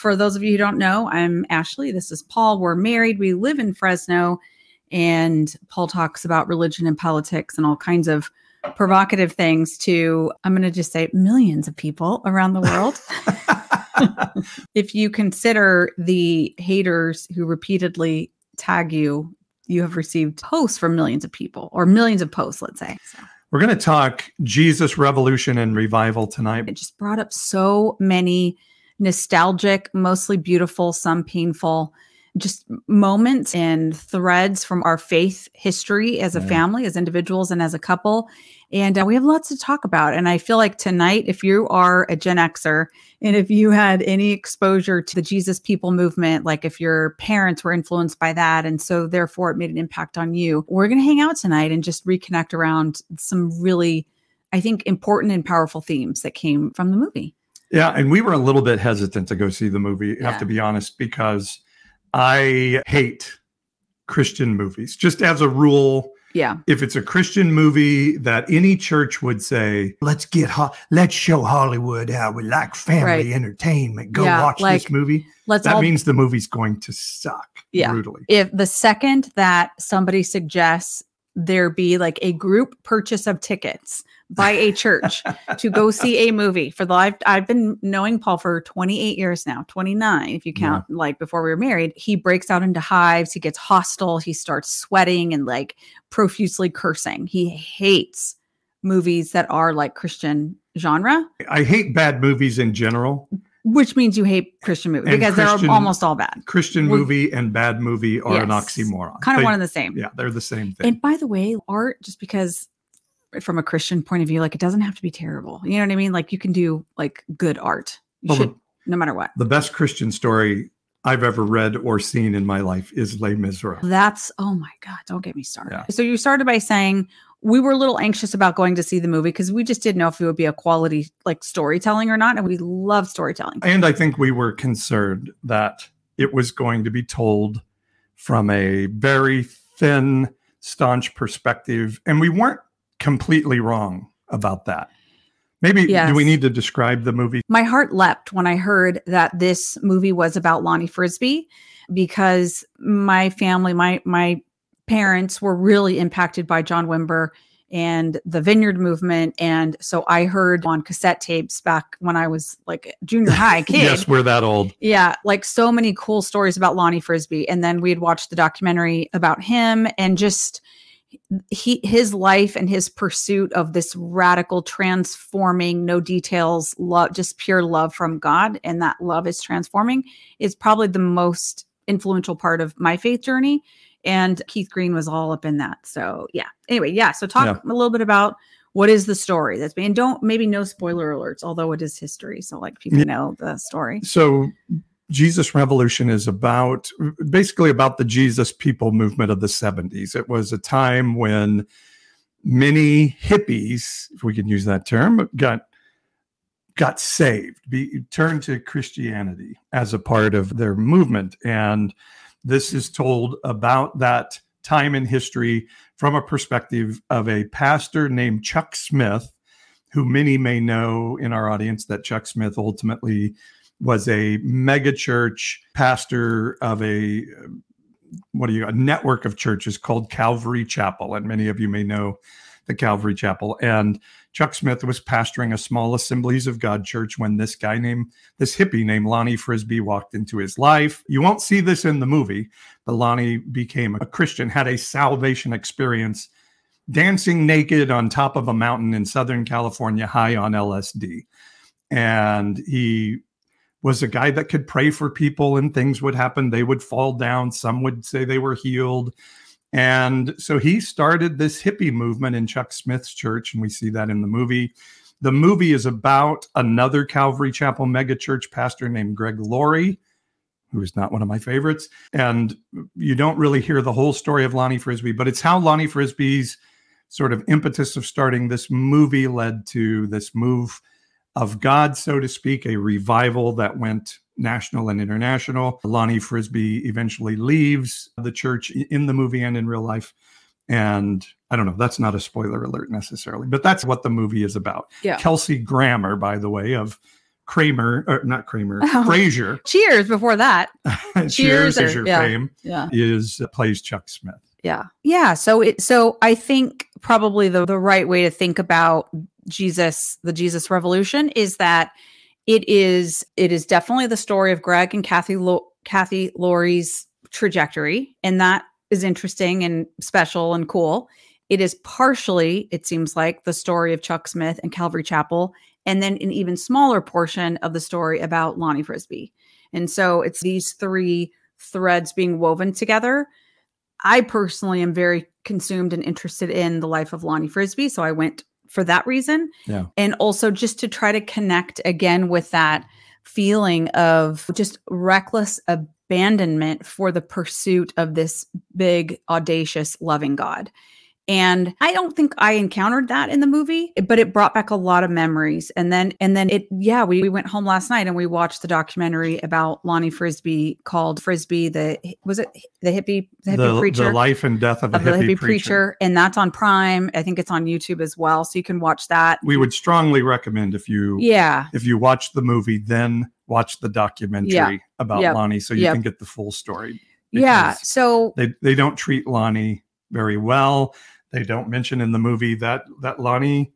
For those of you who don't know, I'm Ashley. This is Paul. We're married. We live in Fresno. And Paul talks about religion and politics and all kinds of provocative things to, I'm going to just say, millions of people around the world. if you consider the haters who repeatedly tag you, you have received posts from millions of people or millions of posts, let's say. So. We're going to talk Jesus, revolution, and revival tonight. It just brought up so many nostalgic, mostly beautiful, some painful just moments and threads from our faith history as a family, as individuals, and as a couple. And uh, we have lots to talk about. And I feel like tonight, if you are a Gen Xer and if you had any exposure to the Jesus People movement, like if your parents were influenced by that, and so therefore it made an impact on you, we're going to hang out tonight and just reconnect around some really, I think, important and powerful themes that came from the movie. Yeah. And we were a little bit hesitant to go see the movie, I have to be honest, because I hate Christian movies. Just as a rule, yeah. If it's a Christian movie that any church would say, let's get ho- let's show Hollywood how we like family right. entertainment. Go yeah, watch like, this movie. Let's that all- means the movie's going to suck yeah. brutally. If the second that somebody suggests there be like a group purchase of tickets by a church to go see a movie for the life I've been knowing Paul for 28 years now, 29 if you count yeah. like before we were married. He breaks out into hives, he gets hostile, he starts sweating and like profusely cursing. He hates movies that are like Christian genre. I hate bad movies in general. Which means you hate Christian movies because Christian, they're almost all bad. Christian We're, movie and bad movie are yes, an oxymoron. Kind of they, one and the same. Yeah, they're the same thing. And by the way, art, just because from a Christian point of view, like it doesn't have to be terrible. You know what I mean? Like you can do like good art. You well, should, no matter what. The best Christian story I've ever read or seen in my life is Les Miserables. That's oh my god! Don't get me started. Yeah. So you started by saying we were a little anxious about going to see the movie because we just didn't know if it would be a quality like storytelling or not, and we love storytelling. And I think we were concerned that it was going to be told from a very thin, staunch perspective, and we weren't completely wrong about that. Maybe yes. do we need to describe the movie? My heart leapt when I heard that this movie was about Lonnie Frisbee because my family, my my parents were really impacted by John Wimber and the vineyard movement and so i heard on cassette tapes back when i was like junior high kid yes we're that old yeah like so many cool stories about lonnie frisbee and then we'd watched the documentary about him and just he his life and his pursuit of this radical transforming no details love just pure love from god and that love is transforming is probably the most influential part of my faith journey and keith green was all up in that. So yeah. Anyway yeah so talk yeah. a little bit about what is the story that's being don't maybe no spoiler alerts although it is history so like people know the story. So Jesus Revolution is about basically about the Jesus people movement of the 70s. It was a time when many hippies, if we can use that term, got got saved, be, turned to Christianity as a part of their movement. And this is told about that time in history from a perspective of a pastor named Chuck Smith, who many may know in our audience that Chuck Smith ultimately was a megachurch pastor of a what do you a network of churches called Calvary Chapel, and many of you may know the Calvary Chapel. And Chuck Smith was pastoring a small Assemblies of God church when this guy named this hippie named Lonnie Frisbee walked into his life. You won't see this in the movie, but Lonnie became a Christian, had a salvation experience dancing naked on top of a mountain in Southern California, high on LSD. And he was a guy that could pray for people and things would happen. They would fall down. Some would say they were healed. And so he started this hippie movement in Chuck Smith's church, and we see that in the movie. The movie is about another Calvary Chapel megachurch pastor named Greg Laurie, who is not one of my favorites. And you don't really hear the whole story of Lonnie Frisbee, but it's how Lonnie Frisbee's sort of impetus of starting this movie led to this move of God, so to speak, a revival that went national and international. Lonnie Frisbee eventually leaves the church in the movie and in real life. And I don't know, that's not a spoiler alert necessarily, but that's what the movie is about. Yeah. Kelsey Grammer, by the way, of Kramer, or not Kramer, Oh. Frasier, Cheers before that. Cheers or- is your yeah. fame, Yeah. is uh, plays Chuck Smith. Yeah. Yeah. So it so I think probably the, the right way to think about Jesus, the Jesus revolution, is that it is it is definitely the story of Greg and Kathy Lo- Kathy Laurie's trajectory. And that is interesting and special and cool. It is partially, it seems like, the story of Chuck Smith and Calvary Chapel, and then an even smaller portion of the story about Lonnie Frisbee. And so it's these three threads being woven together. I personally am very consumed and interested in the life of Lonnie Frisbee. So I went for that reason. Yeah. And also just to try to connect again with that feeling of just reckless abandonment for the pursuit of this big, audacious, loving God. And I don't think I encountered that in the movie, but it brought back a lot of memories. And then, and then it, yeah, we, we went home last night and we watched the documentary about Lonnie Frisbee called Frisbee, the, was it the hippie, the hippie The, preacher? the life and death of, of a the hippie, hippie preacher. and that's on Prime. I think it's on YouTube as well, so you can watch that. We would strongly recommend if you yeah, if you watch the movie, then watch the documentary Yeah. about Yep. Lonnie, so you Yep. can get the full story. yeah. So they they don't treat Lonnie very well. They don't mention in the movie that that Lonnie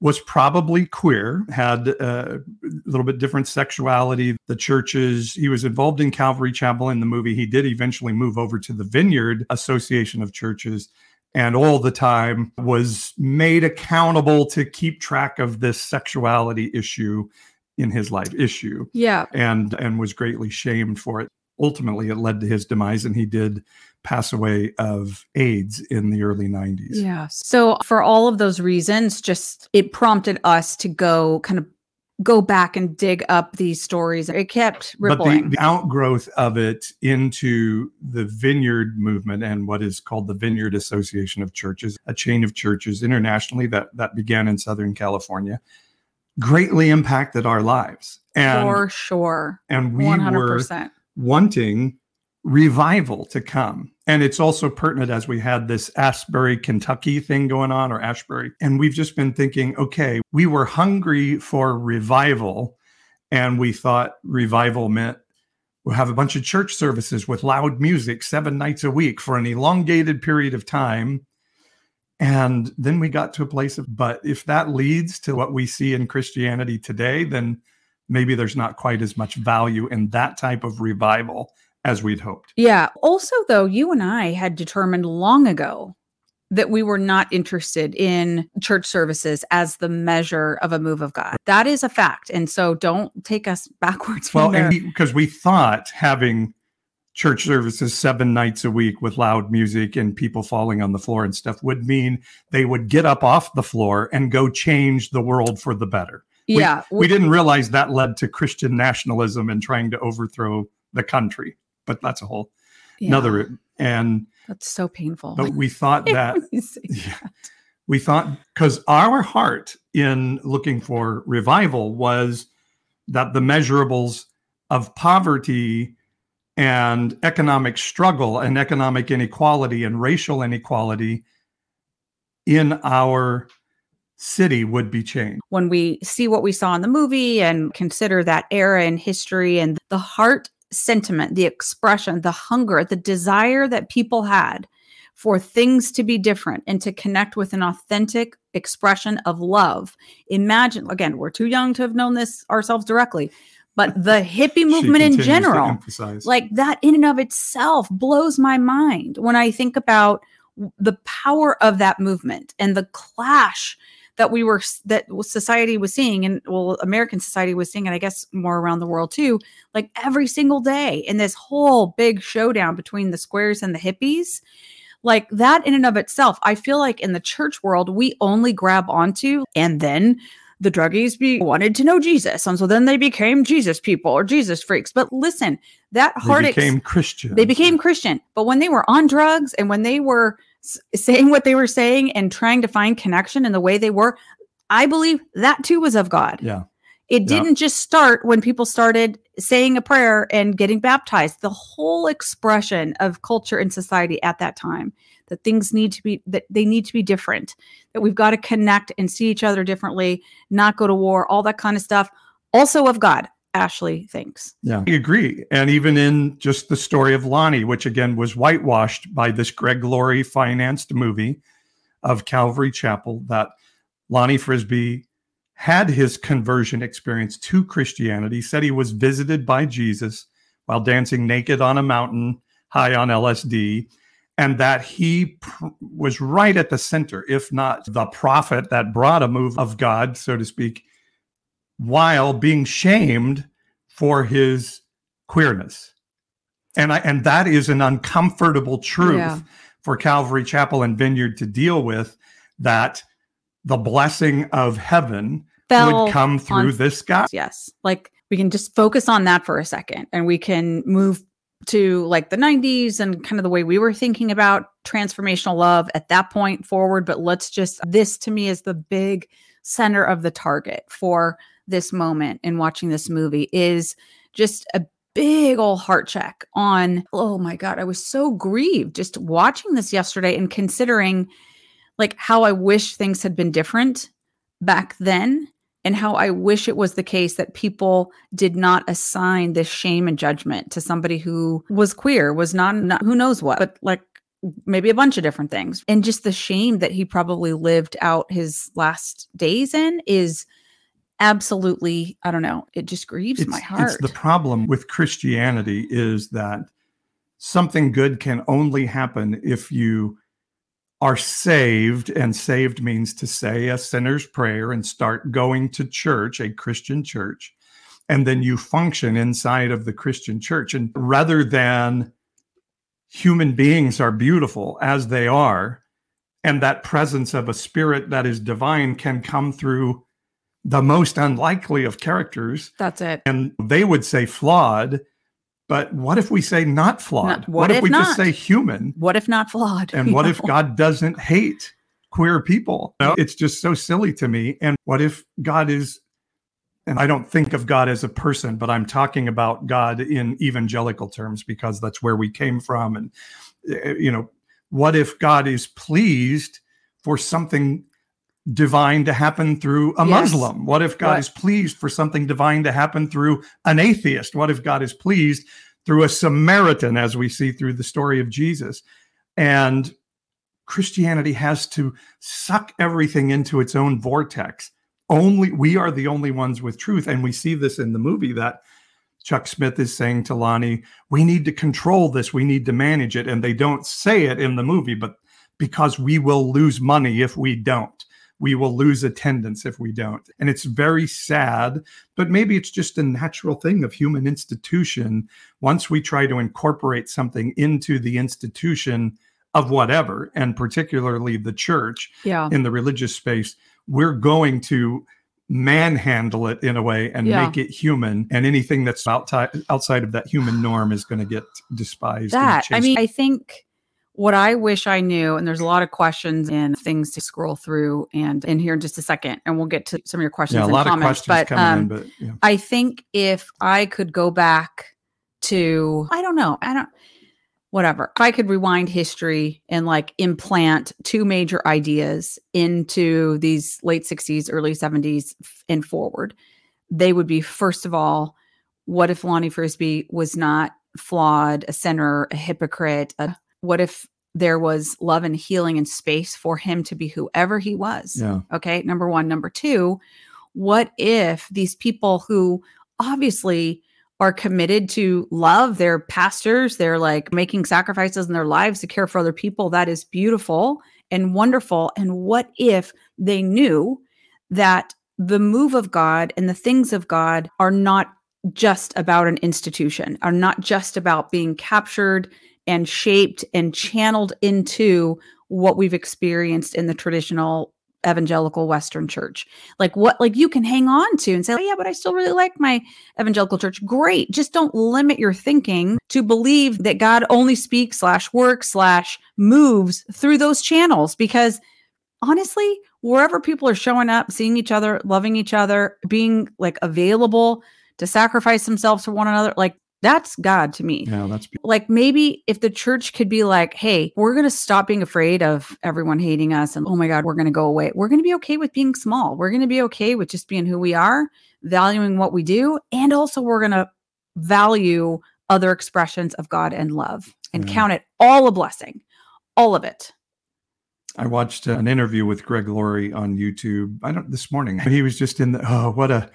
was probably queer, had uh, a little bit different sexuality. The churches he was involved in Calvary Chapel in the movie. He did eventually move over to the Vineyard Association of Churches. And all the time was made accountable to keep track of this sexuality issue in his life issue yeah, and and was greatly shamed for it. Ultimately, it led to his demise, and he did pass away of AIDS in the early 90s. yeah. So for all of those reasons, just it prompted us to go kind of go back and dig up these stories. It kept rippling. But the, the outgrowth of it into the Vineyard movement and what is called the Vineyard Association of Churches, a chain of churches internationally that, that began in Southern California, greatly impacted our lives. And, for sure, and we one hundred were wanting revival to come. And it's also pertinent as we had this Ashbury, Kentucky thing going on, or Asbury. And we've just been thinking, okay, we were hungry for revival. And we thought revival meant we'll have a bunch of church services with loud music seven nights a week for an elongated period of time. And then we got to a place of, but if that leads to what we see in Christianity today, then maybe there's not quite as much value in that type of revival as we'd hoped. Yeah. Also, though, you and I had determined long ago that we were not interested in church services as the measure of a move of God. That is a fact. And so don't take us backwards Well, there. and because we thought having church services seven nights a week with loud music and people falling on the floor and stuff would mean they would get up off the floor and go change the world for the better. yeah. We didn't realize that led to Christian nationalism and trying to overthrow the country, but that's a whole yeah, another. And That's so painful. but we thought that When you say yeah, we thought because our heart in looking for revival was that the measurables of poverty and economic struggle and economic inequality and racial inequality in our city would be changed. when we see what we saw in the movie and consider that era in history and the heart sentiment, the expression, the hunger, the desire that people had for things to be different and to connect with an authentic expression of love. Imagine, again, we're too young to have known this ourselves directly, but the hippie movement in general, like that in and of itself blows my mind when I think about the power of that movement and the clash that we were that society was seeing and well American society was seeing and I guess more around the world too like every single day in this whole big showdown between the squares and the hippies like that in and of itself I feel like in the church world we only grab onto and then the druggies be wanted to know Jesus and so then they became Jesus people or Jesus freaks but listen that they heart ex- became Christian. they became Christian. But when they were on drugs and when they were saying what they were saying and trying to find connection in the way they were, I believe that too was of God. Yeah. It didn't just start when people started saying a prayer and getting baptized. The whole expression of culture and society at that time that things need to be that they need to be different, that we've got to connect and see each other differently, not go to war, all that kind of stuff. also of God. Ashley thinks. Yeah, I agree. And even in just the story of Lonnie, which again was whitewashed by this Greg Laurie financed movie of Calvary Chapel, that Lonnie Frisbee had his conversion experience to Christianity, said he was visited by Jesus while dancing naked on a mountain high on LSD, and that he pr- was right at the center, if not the prophet that brought a move of God, so to speak, while being shamed for his queerness. And I, and that is an uncomfortable truth yeah. for Calvary Chapel and Vineyard to deal with that the blessing of heaven Fell would come through on, this guy. Yes. Like we can just focus on that for a second and we can move to like the 90s and kind of the way we were thinking about transformational love at that point forward. But let's just, this to me is the big center of the target for this moment in watching this movie is just a big old heart check on, oh my God, I was so grieved just watching this yesterday and considering like how I wish things had been different back then and how I wish it was the case that people did not assign this shame and judgment to somebody who was queer, was not, not who knows what, but like maybe a bunch of different things. And just the shame that he probably lived out his last days in is absolutely, I don't know, it just grieves it's, my heart. It's the problem with Christianity is that something good can only happen if you are saved, and saved means to say a sinner's prayer and start going to church, a Christian church, and then you function inside of the Christian church. And rather than human beings are beautiful as they are, and that presence of a spirit that is divine can come through the most unlikely of characters. That's it. And they would say flawed but what if we say not flawed? Not, what, what, if, if we not? just say human? What if not flawed? And what know? if God doesn't hate queer people? Know, it's just so silly to me. And what if God is, and I don't think of God as a person, but I'm talking about God in evangelical terms because that's where we came from. And, eh, you know, what if God is pleased for something divine to happen through a yes. Muslim? What if God what? is pleased for something divine to happen through an atheist? What if God is pleased through a Samaritan, as we see through the story of Jesus? And Christianity has to suck everything into its own vortex. Only we are the only ones with truth. And we see this in the movie that Chuck Smith is saying to Lonnie, we need to control this, we need to manage it. And they don't say it in the movie, but because we will lose money if we don't we will lose attendance if we don't. And it's very sad, but maybe it's just a natural thing of human institution. Once we try to incorporate something into the institution of whatever, and particularly the church yeah. in the religious space, we're going to manhandle it in a way and yeah. make it human and anything that's outside outside of that human norm is going to get despised that i mean i think what I wish I knew, and there's a lot of questions and things to scroll through and in here in just a second, and we'll get to some of your questions yeah, and comments. but, um, in, but yeah. I think if I could go back to, I don't know, I don't, whatever, if I could rewind history and like implant two major ideas into these late 60s, early 70s and forward, they would be first of all, what if Lonnie Frisbee was not flawed, a sinner, a hypocrite, a what if there was love and healing and space for him to be whoever he was? Yeah. Okay. Number one. Number two, what if these people who obviously are committed to love their pastors, they're like making sacrifices in their lives to care for other people? That is beautiful and wonderful. And what if they knew that the move of God and the things of God are not just about an institution, are not just about being captured and shaped and channeled into what we've experienced in the traditional evangelical western church. Like what like you can hang on to and say oh, yeah but i still really like my evangelical church. Great. Just don't limit your thinking to believe that god only speaks slash works slash moves through those channels because honestly wherever people are showing up seeing each other loving each other being like available to sacrifice themselves for one another like That's God to me. Yeah, that's beautiful. Like maybe if the church could be like, hey, we're going to stop being afraid of everyone hating us and oh my God, we're going to go away. We're going to be okay with being small. We're going to be okay with just being who we are, valuing what we do. And also, we're going to value other expressions of God and love and Yeah. count it all a blessing, all of it. I watched uh, an interview with Greg Laurie on YouTube. I don't this morning. He was just in the oh, what a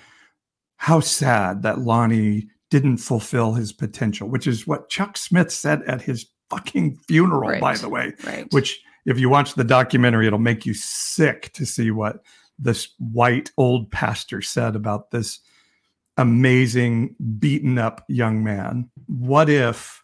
how sad that Lonnie didn't fulfill his potential, which is what Chuck Smith said at his fucking funeral, by the way. Right. Which, if you watch the documentary, it'll make you sick to see what this white old pastor said about this amazing, beaten up young man. What if,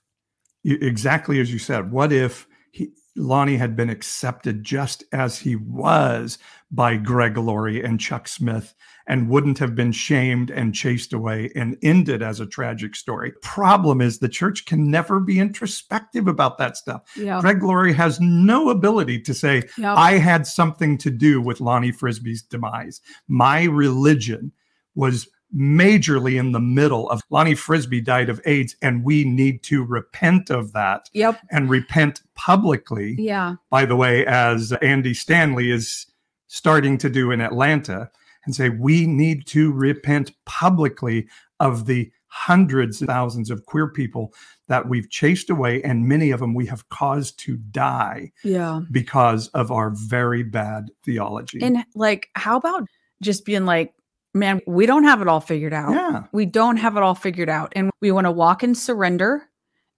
exactly as you said, what if he, Lonnie had been accepted just as he was by Greg Laurie and Chuck Smith and wouldn't have been shamed and chased away and ended as a tragic story? Problem is, the church can never be introspective about that stuff. yeah. Greg Laurie has no ability to say, Yeah. I had something to do with Lonnie Frisbee's demise. My religion was majorly in the middle of Lonnie Frisbee died of AIDS, and we need to repent of that yep. and repent publicly. Yeah. By the way, as Andy Stanley is starting to do in Atlanta, and say, we need to repent publicly of the hundreds of thousands of queer people that we've chased away, and many of them we have caused to die Yeah. because of our very bad theology. And like, how about just being like, man, we don't have it all figured out. yeah, We don't have it all figured out. And we want to walk in surrender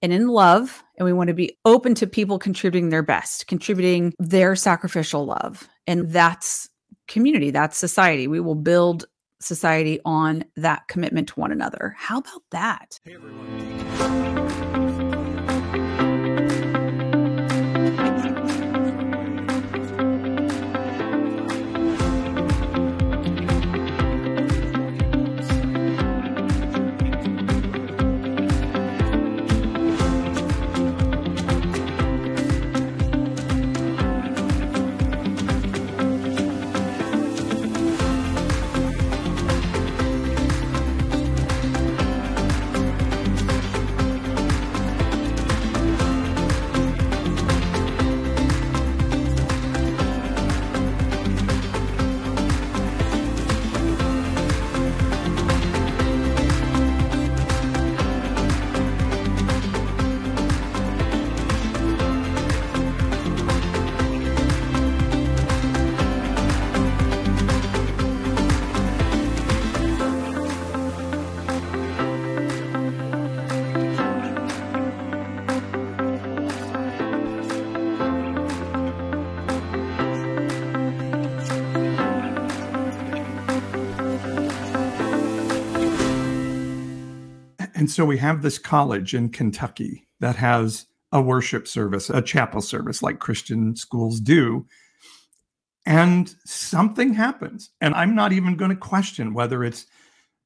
and in love. And we want to be open to people contributing their best, contributing their sacrificial love. And that's community, that's society. We will build society on that commitment to one another. How about that? And so we have this college in Kentucky that has a worship service, a chapel service like Christian schools do. And something happens. And I'm not even going to question whether it's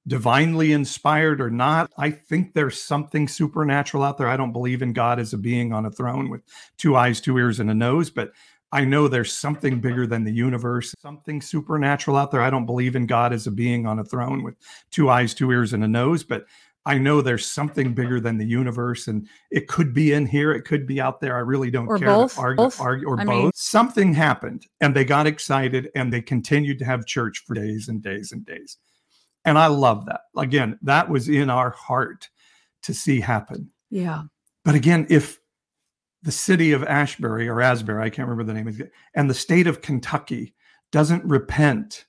divinely inspired or not. I think there's something supernatural out there. I don't believe in God as a being on a throne with two eyes, two ears, and a nose, but I know there's something bigger than the universe, something supernatural out there. I don't believe in God as a being on a throne with two eyes, two ears, and a nose, but I know there's something bigger than the universe, and it could be in here, it could be out there. I really don't Or care. both, argue, both. argue, or I both. mean- something happened, and they got excited, and they continued to have church for days and days and days. And I love that. Again, that was in our heart to see happen. Yeah. But again, if the city of Ashbury or Asbury, I can't remember the name and the state of Kentucky doesn't repent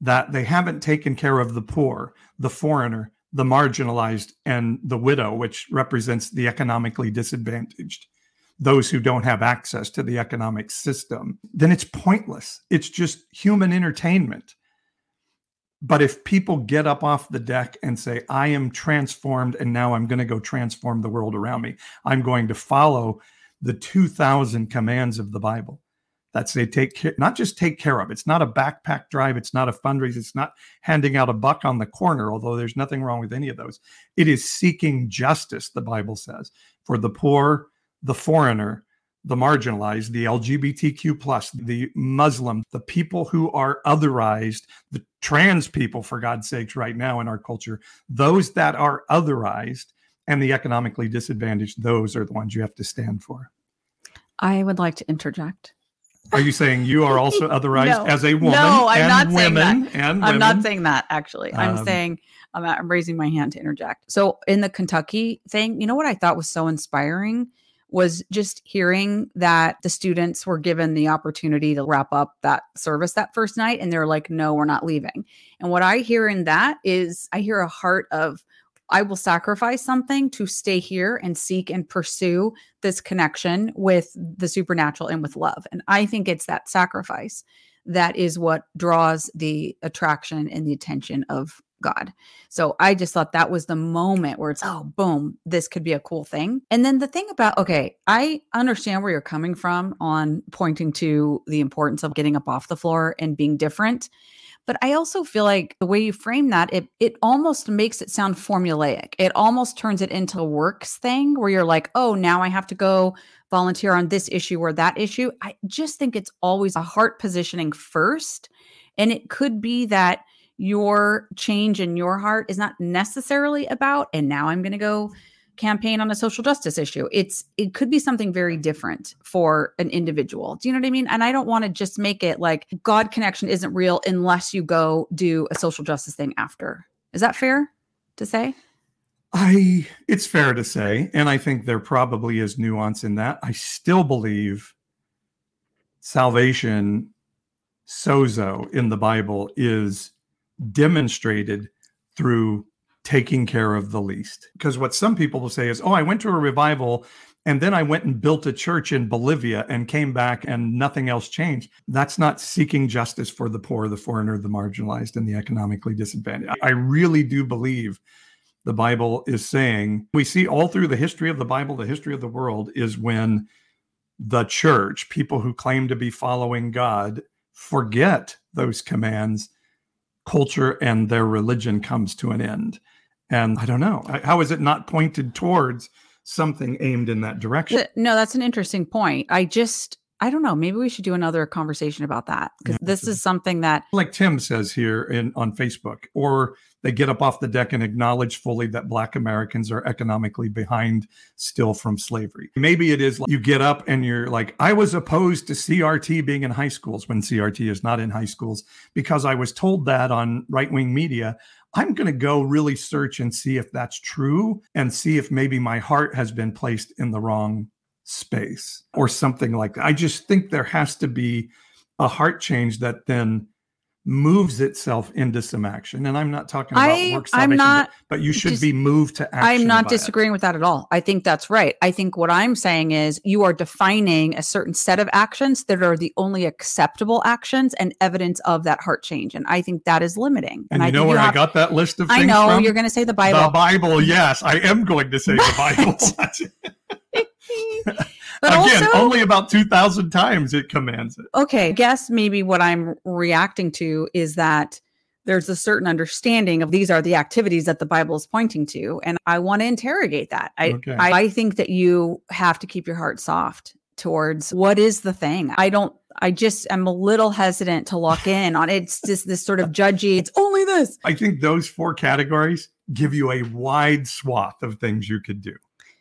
that they haven't taken care of the poor, the foreigner, the marginalized, and the widow, which represents the economically disadvantaged, those who don't have access to the economic system, then it's pointless. It's just human entertainment. But if people get up off the deck and say, I am transformed, and now I'm going to go transform the world around me, I'm going to follow the 2000 commands of the Bible. That's they take care, not just take care of. It's not a backpack drive. It's not a fundraiser. It's not handing out a buck on the corner, although there's nothing wrong with any of those. It is seeking justice, the Bible says, for the poor, the foreigner, the marginalized, the LGBTQ plus, the Muslim, the people who are otherized, the trans people, for God's sakes, right now in our culture, those that are otherized and the economically disadvantaged, those are the ones you have to stand for. I would like to interject. Are you saying you are also otherized No. as a woman? No, I'm and not saying women, And I'm not saying that actually. I'm Um, saying I'm, I'm raising my hand to interject. So in the Kentucky thing, you know what I thought was so inspiring was just hearing that the students were given the opportunity to wrap up that service that first night and they're like no, we're not leaving. And what I hear in that is I hear a heart of I will sacrifice something to stay here and seek and pursue this connection with the supernatural and with love. And I think it's that sacrifice that is what draws the attraction and the attention of God. So I just thought that was the moment where it's, oh, boom, this could be a cool thing. And then the thing about, okay, I understand where you're coming from on pointing to the importance of getting up off the floor and being different. But I also feel like the way you frame that, it it almost makes it sound formulaic. It almost turns it into a works thing where you're like, oh, now I have to go volunteer on this issue or that issue. I just think it's always a heart positioning first. And it could be that your change in your heart is not necessarily about, and now I'm going to go campaign on a social justice issue. It's it could be something very different for an individual. Do you know what I mean? And I don't want to just make it like God connection isn't real unless you go do a social justice thing after. Is that fair to say? I it's fair to say, and I think there probably is nuance in that. I still believe salvation, sozo in the Bible, is demonstrated through taking care of the least. Because what some people will say is, oh, I went to a revival and then I went and built a church in Bolivia and came back and nothing else changed. That's not seeking justice for the poor, the foreigner, the marginalized, and the economically disadvantaged. I really do believe the Bible is saying, we see all through the history of the Bible, the history of the world is when the church, people who claim to be following God, forget those commands, culture and their religion comes to an end. And I don't know, how is it not pointed towards something aimed in that direction? No, that's an interesting point. I just I don't know, maybe we should do another conversation about that because Yeah, this sure. is something that like Tim says here in on Facebook, or they get up off the deck and acknowledge fully that Black Americans are economically behind still from slavery. Maybe it is like you get up and you're like, I was opposed to CRT being in high schools when CRT is not in high schools because I was told that on right wing media. I'm going to go really search and see if that's true and see if maybe my heart has been placed in the wrong space or something like that. I just think there has to be a heart change that then moves itself into some action. And I'm not talking about I- work I'm salvation, not but, but you should dis- be moved to action. I'm not by it. disagreeing with that at all. I think that's right. I think what I'm saying is you are defining a certain set of actions that are the only acceptable actions and evidence of that heart change. And I think that is limiting. And, I you think know where I have- got that list of I know from? you're going to say the Bible. The. Bible, yes, I am going to say the Bible. but Again, also, only about 2,000 times it commands it. okay, I guess maybe what I'm reacting to is that there's a certain understanding of these are the activities that the Bible is pointing to. And I want to interrogate that. I, Okay. I, I think that you have to keep your heart soft towards what is the thing. I don't, I just am a little hesitant to lock in on. It's just this sort of judgy, it's only this. I think those four categories give you a wide swath of things you could do.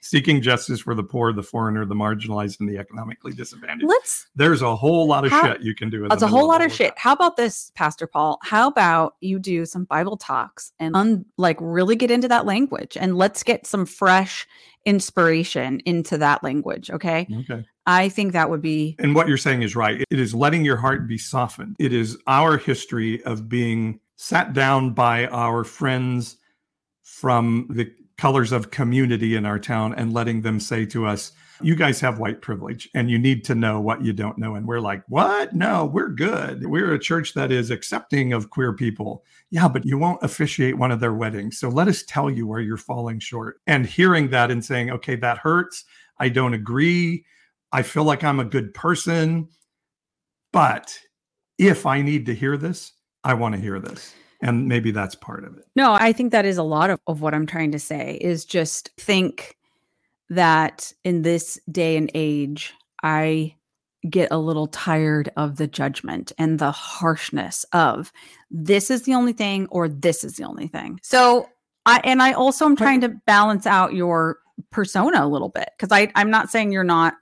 Seeking justice for the poor, the foreigner, the marginalized, and the economically disadvantaged. Let's There's a whole lot of How- shit you can do. That's a whole lot of of shit. that. How about this, Pastor Paul? How about you do some Bible talks and un- like really get into that language and let's get some fresh inspiration into that language. Okay. Okay. I think that would be And what you're saying is right. It is letting your heart be softened. It is our history of being sat down by our friends from the colors of community in our town and letting them say to us, You guys have white privilege and you need to know what you don't know. And we're like, What? No, we're good. We're a church that is accepting of queer people. Yeah, but you won't officiate one of their weddings. So let us tell you where you're falling short. And hearing that and saying, Okay, that hurts. I don't agree. I feel like I'm a good person. But if I need to hear this, I want to hear this. And maybe that's part of it. no, I think that is a lot of, of what I'm trying to say is just think that in this day and age, I get a little tired of the judgment and the harshness of this is the only thing or this is the only thing. So I and I also am trying to balance out your persona a little bit because I I'm not saying you're not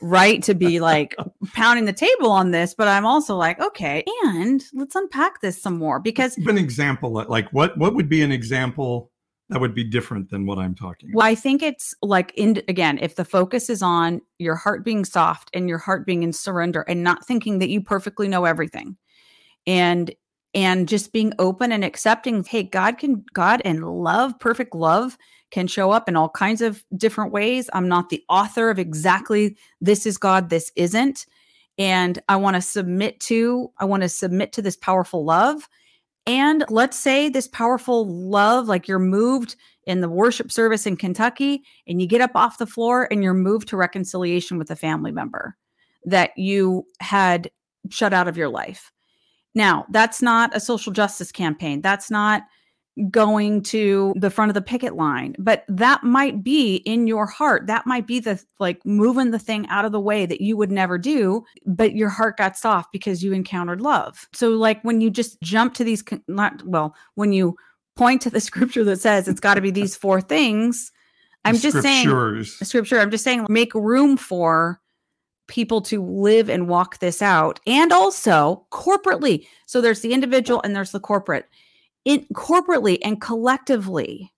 right to be like pounding the table on this, but I'm also like, okay, and let's unpack this some more because Give an example. Uh, like what what would be an example that would be different than what I'm talking about? well, I think it's like in again, if the focus is on your heart being soft and your heart being in surrender and not thinking that you perfectly know everything and and just being open and accepting hey god can god and love perfect love can show up in all kinds of different ways. I'm not the author of exactly this is god this isn't. And i want to submit to i want to submit to this powerful love. And let's say this powerful love like you're moved in the worship service in kentucky and you get up off the floor and you're moved to reconciliation with a family member that you had shut out of your life now, that's not a social justice campaign. That's not going to the front of the picket line, but that might be in your heart. That might be the like moving the thing out of the way that you would never do, but your heart got soft because you encountered love. So, like when you just jump to these, not well, when you point to the scripture that says it's got to be these four things, I'm just saying, scripture, I'm just saying, make room for people to live and walk this out and also corporately. So there's the individual and there's the corporate. In corporately and collectively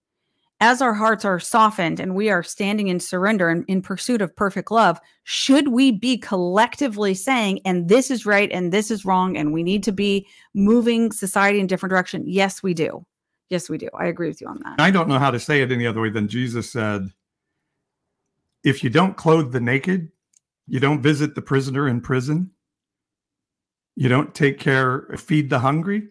as our hearts are softened and we are standing in surrender and in pursuit of perfect love should we be collectively saying and this is right and this is wrong and we need to be moving society in different direction? Yes we do. Yes we do. I agree with you on that. I don't know how to say it any other way than Jesus said, if you don't clothe the naked, you don't visit the prisoner in prison, you don't take care, feed the hungry,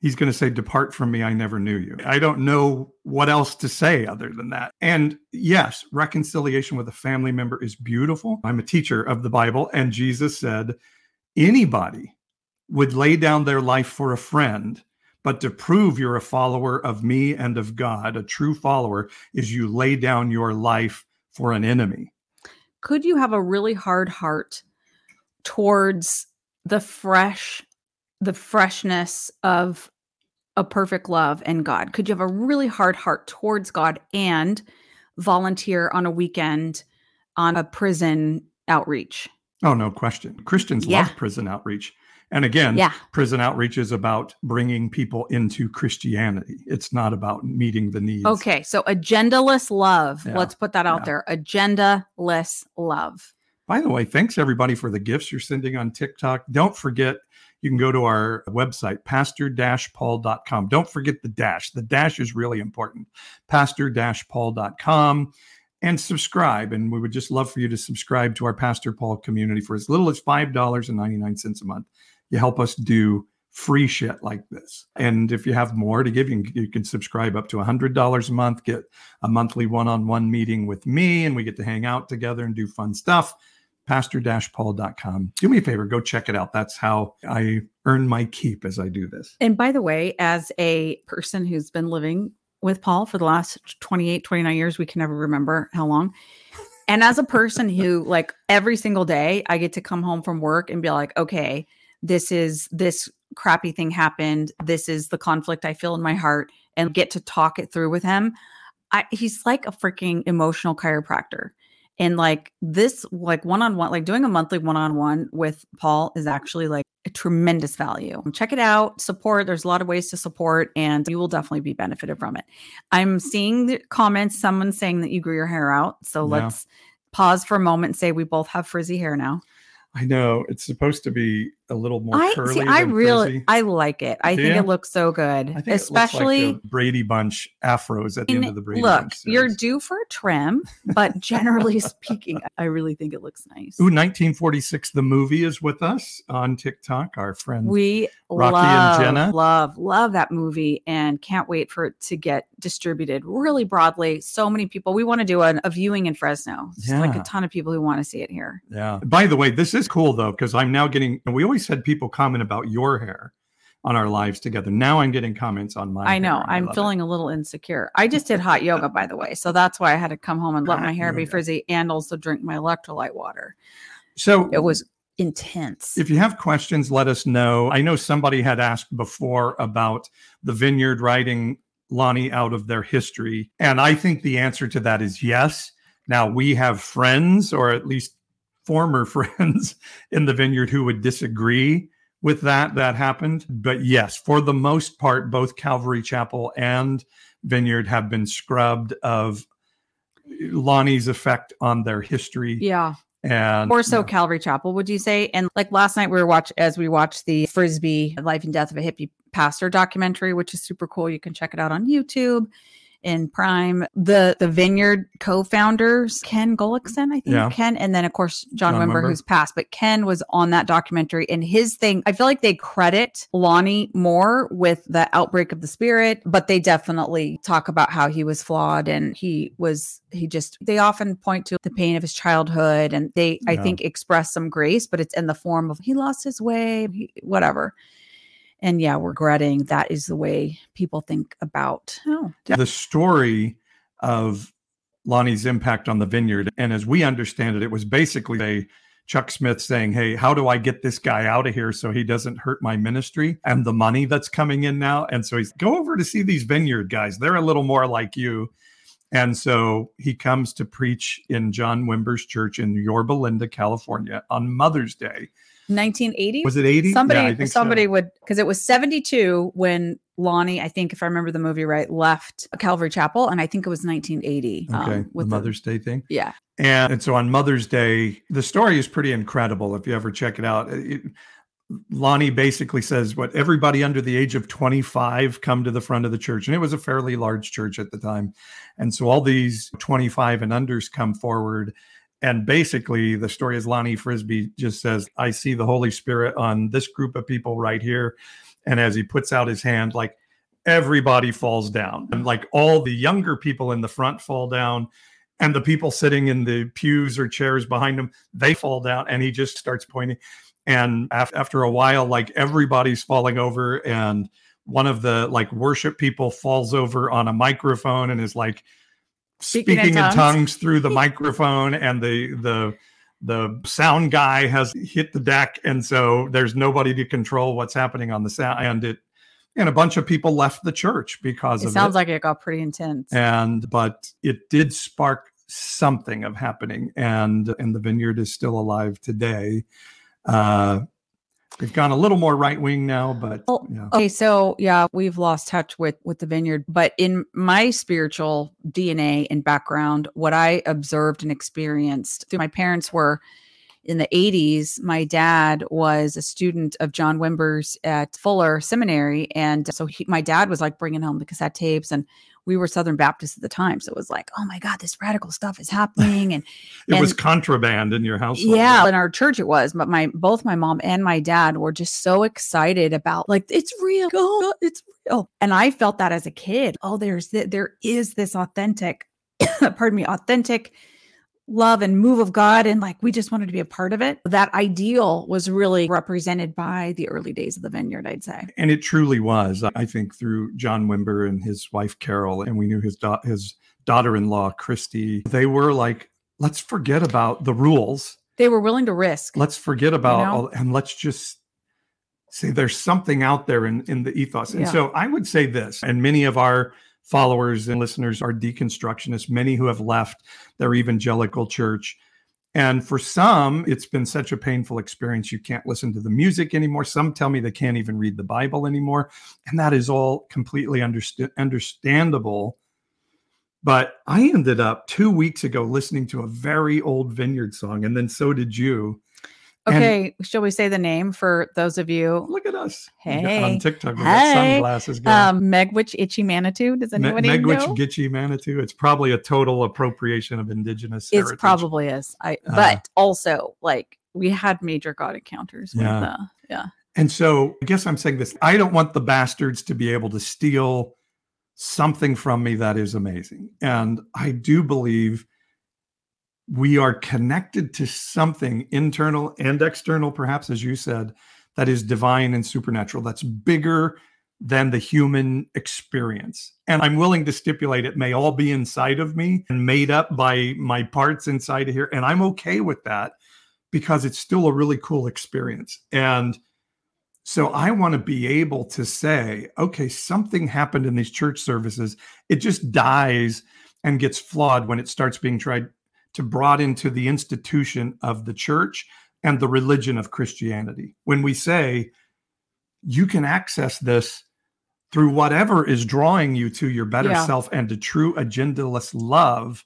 he's going to say, Depart from me, I never knew you. I don't know what else to say other than that. And yes, reconciliation with a family member is beautiful. I'm a teacher of the Bible, and Jesus said, anybody would lay down their life for a friend. But to prove you're a follower of me and of God, a true follower, is you lay down your life for an enemy. Could you have a really hard heart towards the fresh the freshness of a perfect love and God? Could you have a really hard heart towards God and volunteer on a weekend on a prison outreach? Oh, no question. Christians Yeah. love prison outreach. And again, Yeah. prison outreach is about bringing people into Christianity. It's not about meeting the needs. Okay, so agendaless love. Yeah, Let's put that out yeah. there. Agendaless love. By the way, thanks everybody for the gifts you're sending on TikTok. Don't forget, you can go to our website, pastor-paul.com. Don't forget the dash. The dash is really important. Pastor-paul.com and subscribe. And we would just love for you to subscribe to our Pastor Paul community for as little as $5.99 a month. You help us do free shit like this. And if you have more to give, you can, you can subscribe up to $100 a month, get a monthly one-on-one meeting with me, and we get to hang out together and do fun stuff. Pastor-paul.com. Do me a favor, go check it out. That's how I earn my keep as I do this. And by the way, as a person who's been living with Paul for the last 28, 29 years, we can never remember how long. And as a person who, like, every single day I get to come home from work and be like, okay, this is this crappy thing happened. This is the conflict I feel in my heart and get to talk it through with him. I, he's like a freaking emotional chiropractor. And like this, like one on one, like doing a monthly one on one with Paul is actually like a tremendous value. Check it out, support. There's a lot of ways to support, and you will definitely be benefited from it. I'm seeing the comments, someone saying that you grew your hair out. So Yeah. let's pause for a moment and say we both have frizzy hair now. I know it's supposed to be a little more I curly. see. I really, frizzy. I like it. I Do think ya? it looks so good, especially. like Brady Bunch afros at the in- end of the Brady look, you're due for a trim, but generally speaking, I really think it looks nice. Ooh, 1946, the movie is with us on TikTok. Our friend We Rocky love, and Jenna. love, love that movie and can't wait for it to get distributed really broadly. So many people. We want to do a, a viewing in Fresno. It's like a ton of people who want to see it here. Yeah. By the way, this is cool though, because I'm now getting, We we always had people comment about your hair on our lives together. Now I'm getting comments on my I know. I'm it. feeling a little insecure. I just did hot yoga, by the way. So that's why I had to come home and let my hair be frizzy and also drink my electrolyte water. So It was intense. if you have questions, let us know. I know somebody had asked before about the vineyard writing Lonnie out of their history? And I think the answer to that is yes. Now, we have friends, or at least former friends in the vineyard, who would disagree with that that happened. But yes, for the most part, both Calvary Chapel and Vineyard have been scrubbed of Lonnie's effect on their history. Yeah. And Or so yeah. Calvary Chapel, would you say? And like last night we were watch as we watched the Frisbee Life and Death of a Hippie Pastor documentary, which is super cool. You can check it out on YouTube in Prime. The the Vineyard co-founders, Ken Gulliksen, I think Yeah. Ken, and then of course John, John Wimber, Wimber. who's passed. But Ken was on that documentary, and his thing, I feel like they credit Lonnie more with the outbreak of the spirit, but they definitely talk about how he was flawed and he was he just they often point to the pain of his childhood and they I think express some grace, but it's in the form of he lost his way, he, whatever. And yeah, regretting that is the way people think about. Oh, the story of Lonnie's impact on the vineyard. And as we understand it, it was basically a Chuck Smith saying, Hey, how do I get this guy out of here so he doesn't hurt my ministry and the money that's coming in now? And so he's go over to see these vineyard guys. They're a little more like you. And so he comes to preach in John Wimber's church in Yorba Linda, California on Mother's Day. 1980. Was it 80? Somebody, Yeah, I think so. somebody would, because it was 72 when Lonnie, I think, if I remember the movie right, left Calvary Chapel, and I think it was 1980. Okay, um, with the- Mother's Day thing. yeah, And, and so on Mother's Day, the story is pretty incredible if you ever check it out. It- Lonnie basically says, What everybody under the age of 25 come to the front of the church. And it was a fairly large church at the time. And so all these 25 and unders come forward. And basically, the story is Lonnie Frisbee just says, I see the Holy Spirit on this group of people right here. And as he puts out his hand, like everybody falls down. And like all the younger people in the front fall down and the people sitting in the pews or chairs behind him they fall down and he just starts pointing and af- after a while like everybody's falling over and one of the like worship people falls over on a microphone and is like Speaking speaking, in in, tongues. tongues. through the microphone and the the the sound guy has hit the deck and so there's nobody to control what's happening on the sound and it and a bunch of people left the church because it of sounds it like it got pretty intense. and but it did spark something of happening and and the vineyard is still alive today uh they've gone a little more right wing now but Well, yeah Okay, so yeah, we've lost touch with with the vineyard, but in my spiritual DNA and background, what I observed and experienced through my parents were in the 80s, my dad was a student of John Wimber's at Fuller Seminary. And so he, my dad was like bringing home the cassette tapes, and we were Southern Baptists at the time. So it was like, oh my God, this radical stuff is happening. And it was contraband in your house. yeah, in our church it was, but my both my mom and my dad were just so excited about like it's real, oh, it's real, and I felt that as a kid. Oh, there's th- there is this authentic, pardon me, authentic love and move of God, and like we just wanted to be a part of it. That ideal was really represented by the early days of the vineyard, I'd say. and it truly was i think through john wimber and his wife carol and we knew his da- his daughter-in-law christy they were like let's forget about the rules They were willing to risk. let's forget about know? all, and let's just say there's something out there in, in the ethos. And Yeah. so I would say this, and many of our followers and listeners are deconstructionists, many who have left their evangelical church. And for some, it's been such a painful experience. You can't listen to the music anymore. Some tell me they can't even read the Bible anymore. And that is all completely underst- understandable. But I ended up two weeks ago listening to a very old vineyard song, and then so did you. And- Okay, shall we say the name for those of you? Look at us. Hey. On TikTok, got Hey. sunglasses going. Um, Megwitch Itchy Manitou. Does Me- anybody Megwitch know? Gitchy Manitou. It's probably a total appropriation of indigenous It probably is. I Uh, but also like we had major god encounters with Yeah. the yeah. And so I guess I'm saying this. I don't want the bastards to be able to steal something from me that is amazing. And I do believe we are connected to something internal and external, perhaps, as you said, that is divine and supernatural, that's bigger than the human experience. And I'm willing to stipulate it may all be inside of me and made up by my parts inside of here. And I'm okay with that because it's still a really cool experience. And So I want to be able to say, okay, something happened in these church services. It just dies and gets flawed when it starts being tried to brought into the institution of the church and the religion of Christianity. When we say you can access this through whatever is drawing you to your better Yeah. self and to true agendaless love,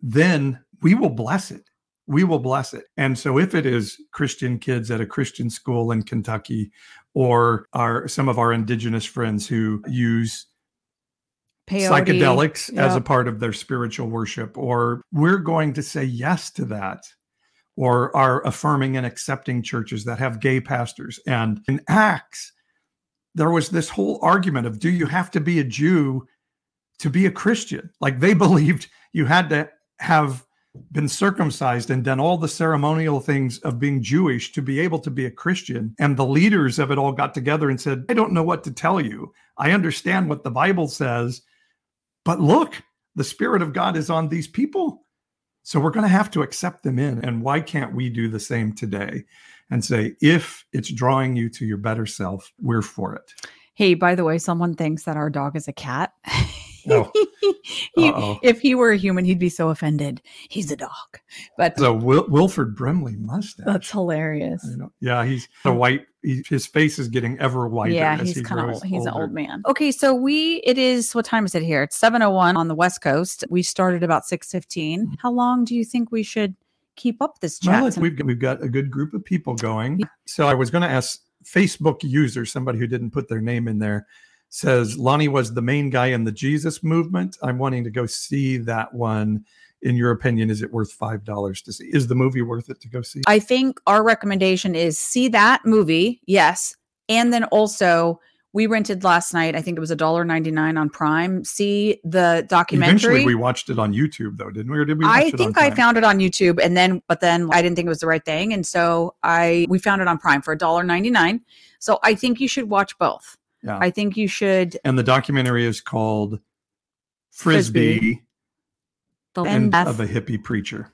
then we will bless it. We will bless it. And so if it is Christian kids at a Christian school in Kentucky or our some of our indigenous friends who use Peyote. psychedelics as a part of their spiritual worship, or we're going to say yes to that, or are affirming and accepting churches that have gay pastors. And in Acts, there was this whole argument of do you have to be a Jew to be a Christian? Like they believed you had to have been circumcised and done all the ceremonial things of being Jewish to be able to be a Christian. And the leaders of it all got together and said, I don't know what to tell you. I understand what the Bible says, but look, the Spirit of God is on these people. So we're going to have to accept them in. And why can't we do the same today and say, if it's drawing you to your better self, we're for it? Hey, by the way, someone thinks that our dog is a cat. Oh. He- if he were a human, he'd be so offended. He's a dog. But So Wil- Wilford Brimley mustache. that's hilarious. Know. Yeah, he's a white. He, his face is getting ever whiter. Yeah, as he's he kind of he's an old man. Okay, so we it is what time is it here? It's 701 on the West Coast. We started about 615. Mm-hmm. How long do you think we should keep up this chat? Well, we've got, we've got a good group of people going. So I was going to ask Facebook user, somebody who didn't put their name in there, says Lonnie was the main guy in the Jesus movement. I'm wanting to go see that one. In your opinion, is it worth five dollars to see? Is the movie worth it to go see? I think our recommendation is see that movie, yes, and then also we rented last night. I think it was a dollar ninety nine on Prime. See the documentary. Eventually, we watched it on YouTube, though, didn't we? Or did we? I think I found it on YouTube, and then but then I didn't think it was the right thing, and so I we found it on Prime for a dollar ninety nine. So I think you should watch both. Yeah. I think you should. and the documentary is called Frisbee, Frisbee. The and Death- of a hippie preacher.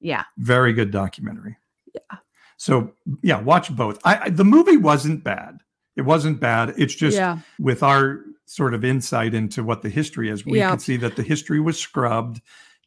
yeah, Very good documentary. Yeah. So yeah, watch both. I, I the movie wasn't bad. It wasn't bad. It's just yeah, with our sort of insight into what the history is, we Yeah. could see that the history was scrubbed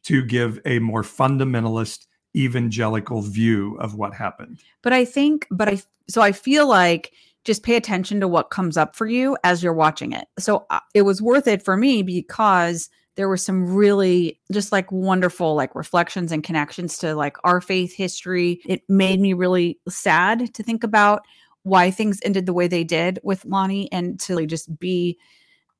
to give a more fundamentalist evangelical view of what happened. but I think, but I so I feel like just pay attention to what comes up for you as you're watching it. So uh, it was worth it for me because there were some really just like wonderful like reflections and connections to like our faith history. It made me really sad to think about why things ended the way they did with Lonnie and to like, just be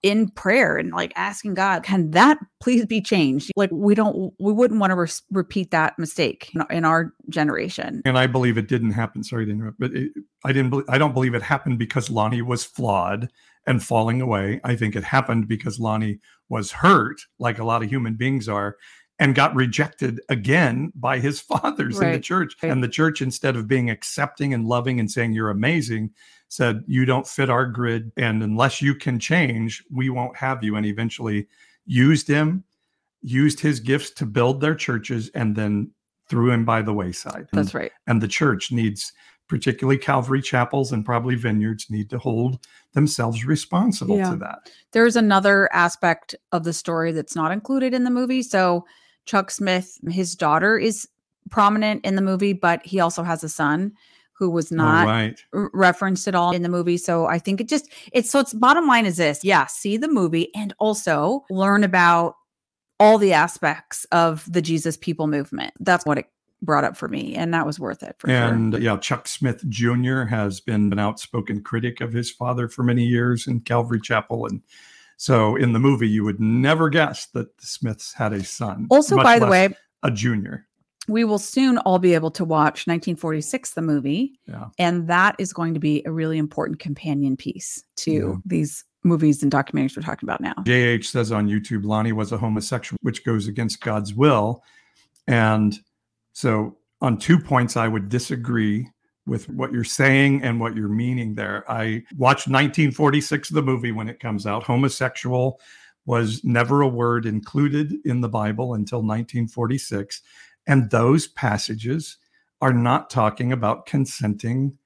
in prayer and like asking God, can that please be changed? Like we don't, we wouldn't want to re- repeat that mistake in, our generation. And I believe it didn't happen. Sorry to interrupt, but it, I didn't. bel- I don't believe it happened because Lonnie was flawed and falling away. I think it happened because Lonnie was hurt, like a lot of human beings are, and got rejected again by his fathers in the church. right. And the church, instead of being accepting and loving and saying you're amazing, said you don't fit our grid, and unless you can change, we won't have you. And eventually used him, used his gifts to build their churches, and then threw him by the wayside. And That's right. and the church needs particularly calvary chapels and probably vineyards need to hold themselves responsible Yeah. to that There's another aspect of the story that's not included in the movie. So Chuck Smith, his daughter is prominent in the movie, but he also has a son who was oh, not All right r- referenced at all in the movie. So I think it just it's so it's bottom line is this. Yeah, see the movie and also learn about all the aspects of the Jesus people movement. That's what it brought up for me. And that was worth it for sure. and yeah chuck smith jr has been an outspoken critic of his father for many years in calvary chapel and so in the movie you would never guess that the smiths had a son Also, by the way, a junior we will soon all be able to watch 1946 the movie Yeah. and that is going to be a really important companion piece to Yeah. these movies and documentaries we're talking about now jh says on youtube lonnie was a homosexual which goes against god's will and so on two points i would disagree with what you're saying and what you're meaning there i watched 1946 the movie when it comes out homosexual was never a word included in the bible until 1946 and those passages are not talking about consenting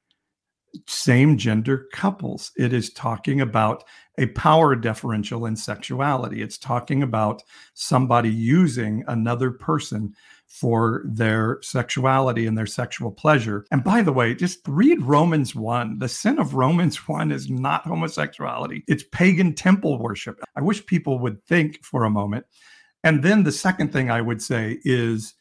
same gender couples. It is talking about a power differential in sexuality. It's talking about somebody using another person for their sexuality and their sexual pleasure. And by the way, just read Romans 1. The sin of Romans 1 is not homosexuality, it's pagan temple worship. I wish people would think for a moment. And then the second thing I would say is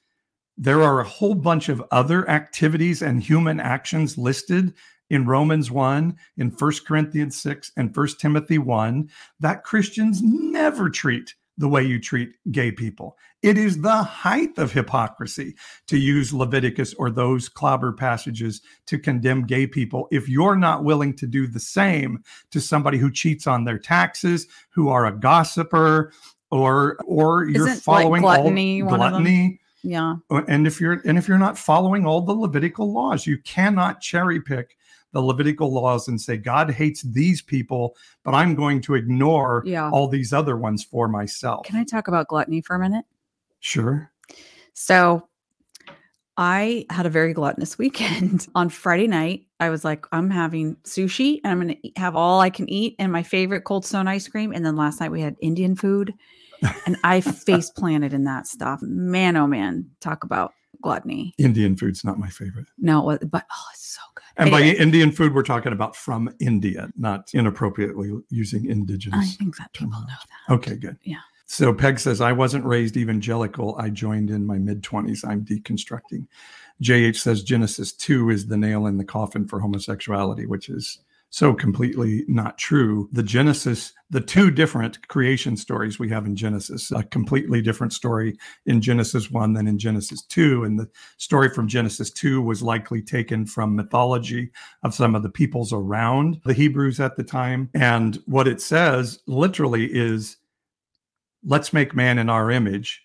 there are a whole bunch of other activities and human actions listed in Romans 1, in 1 Corinthians 6, and 1 Timothy 1 that Christians never treat the way you treat gay people. It is the height of hypocrisy to use Leviticus or those clobber passages to condemn gay people if you're not willing to do the same to somebody who cheats on their taxes, who are a gossiper, or or you're Isn't, following like, gluttony all gluttony. Yeah. Uh, and if you're and if you're not following all the Levitical laws, you cannot cherry pick the Levitical laws and say God hates these people, but I'm going to ignore Yeah. all these other ones for myself. Can I talk about gluttony for a minute? Sure. So I had a very gluttonous weekend. On Friday night, I was like, I'm having sushi and I'm going to have all I can eat and my favorite cold stone ice cream. And then last night we had Indian food and I face planted in that stuff. Man, oh man, talk about gluttony. Indian food's not my favorite. No, but oh, it's so And by Indian food, we're talking about from India, not inappropriately using indigenous. I think that people know that. Okay, good. Yeah. So Peg says, I wasn't raised evangelical. I joined in my mid 20s. I'm deconstructing. JH says Genesis 2 is the nail in the coffin for homosexuality, which is so completely not true. The Genesis, the two different creation stories we have in Genesis, a completely different story in Genesis 1 than in Genesis 2. And the story from Genesis 2 was likely taken from mythology of some of the peoples around the Hebrews at the time. And what it says literally is, let's make man in our image.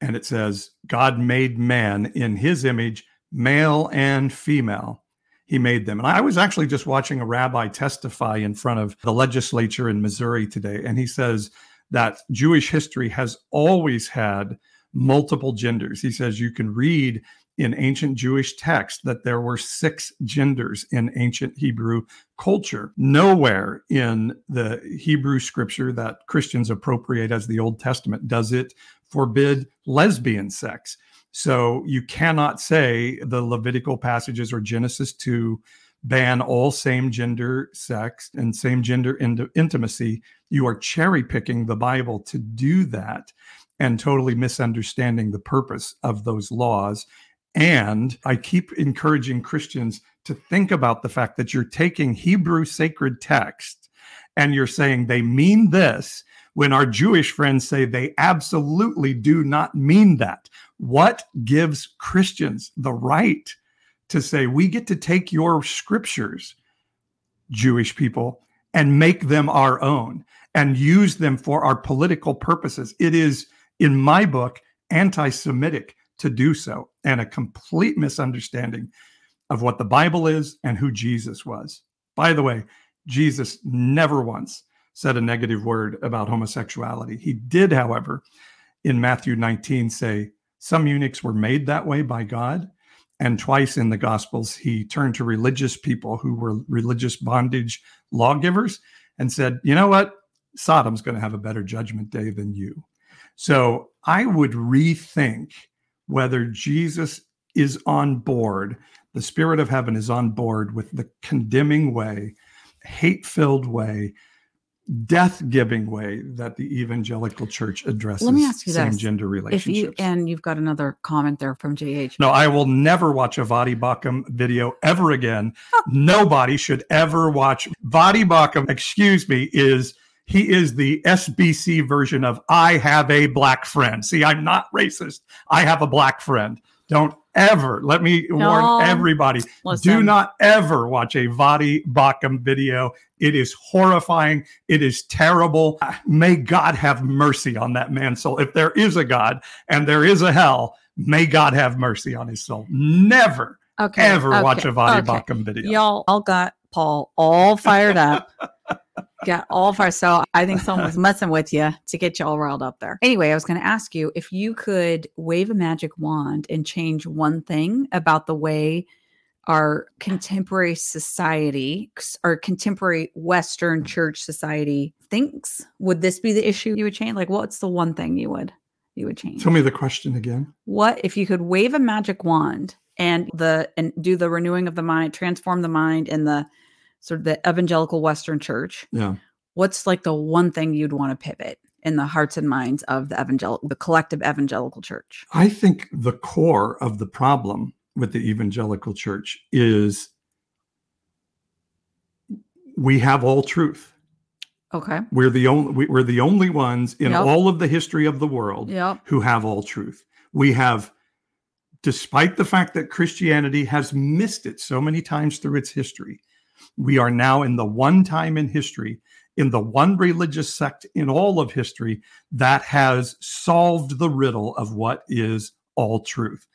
And it says, God made man in his image, male and female. He made them. And I was actually just watching a rabbi testify in front of the legislature in Missouri today. And he says that Jewish history has always had multiple genders. He says you can read in ancient Jewish text that there were six genders in ancient Hebrew culture. Nowhere in the Hebrew scripture that Christians appropriate as the Old Testament does it forbid lesbian sex. So you cannot say the Levitical passages or Genesis 2 ban all same gender sex and same gender in- intimacy. You are cherry picking the Bible to do that and totally misunderstanding the purpose of those laws. And I keep encouraging Christians to think about the fact that you're taking Hebrew sacred text and you're saying they mean this when our Jewish friends say they absolutely do not mean that. What gives Christians the right to say we get to take your scriptures, Jewish people, and make them our own and use them for our political purposes? It is, in my book, anti Semitic to do so and a complete misunderstanding of what the Bible is and who Jesus was. By the way, Jesus never once said a negative word about homosexuality. He did, however, in Matthew 19 say, Some eunuchs were made that way by God. And twice in the Gospels, he turned to religious people who were religious bondage lawgivers and said, You know what? Sodom's going to have a better judgment day than you. So I would rethink whether Jesus is on board, the Spirit of heaven is on board with the condemning way, hate filled way, death giving way that the evangelical church addresses Let me ask you same this. gender If relationships. you, and you've got another comment there from JH. no, I will never watch a Voddie Baucham video ever again. Nobody should ever watch Voddie Baucham. Excuse me, is he is the SBC version of I have a black friend. See, I'm not racist. I have a black friend. Don't ever let me No. warn everybody. Do not ever watch a Voddie Baucham video. It is horrifying. It is terrible. May God have mercy on that man's soul. If there is a God and there is a hell, may God have mercy on his soul. Never, Okay. ever watch a Voddie okay. Baucham video. Y'all all got Paul all fired up. Got all fired. So I think someone was messing with you to get you all riled up there. Anyway, I was going to ask you if you could wave a magic wand and change one thing about the way our contemporary society or contemporary Western church society thinks? Would this be the issue you would change? Like, what's the one thing you would you would change? Tell me the question again. What if you could wave a magic wand and the and do the renewing of the mind, transform the mind in the sort of the evangelical Western church? Yeah. What's like the one thing you'd want to pivot? in the hearts and minds of the evangelical the collective evangelical church i think the core of the problem with the evangelical church is we have all truth okay we're the only we're the only ones in Yep. all of the history of the world yep who have all truth we have despite the fact that christianity has missed it so many times through its history we are now in the one time in history in the one religious sect in all of history that has solved the riddle of what is all truth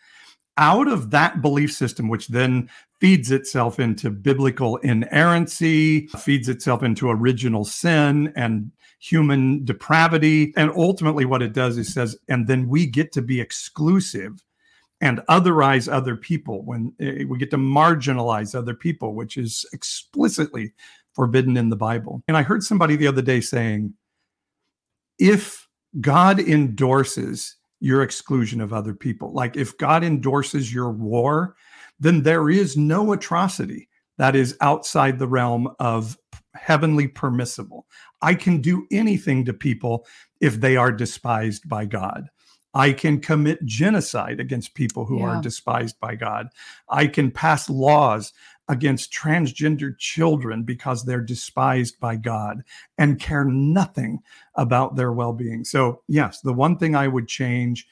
out of that belief system, which then feeds itself into biblical inerrancy, feeds itself into original sin and human depravity. And ultimately, what it does is says, and then we get to be exclusive and otherize other people when eh, we get to marginalize other people, which is explicitly forbidden in the Bible. And I heard somebody the other day saying, if God endorses your exclusion of other people. Like if God endorses your war, then there is no atrocity that is outside the realm of heavenly permissible. I can do anything to people if they are despised by God. I can commit genocide against people who Yeah. are despised by God. I can pass laws against transgender children because they're despised by God and care nothing about their well being. So, yes, the one thing I would change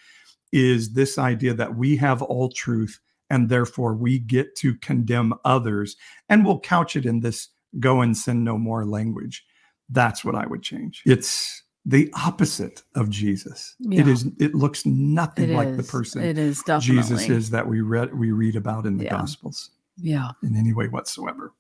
is this idea that we have all truth and therefore we get to condemn others. And we'll couch it in this go and sin no more language. That's what I would change. It's the opposite of Jesus. It Yeah. is, it looks nothing It like the person It is definitely Jesus is that we read we read about in the Yeah. Gospels Yeah. in any way whatsoever.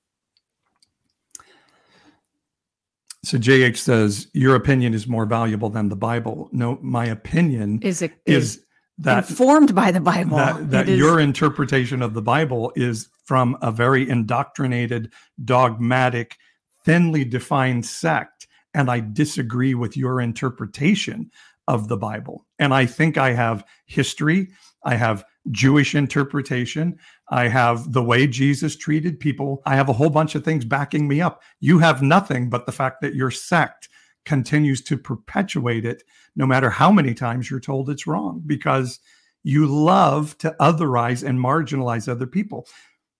So JH says, Your opinion is more valuable than the Bible. No, my opinion Is it is, is that informed by the Bible? that, that It is- your interpretation of the Bible is from a very indoctrinated, dogmatic, thinly defined sect. And I disagree with your interpretation of the Bible. And I think I have history, I have Jewish interpretation, I have the way Jesus treated people, I have a whole bunch of things backing me up. You have nothing but the fact that your sect continues to perpetuate it no matter how many times you're told it's wrong because you love to otherize and marginalize other people.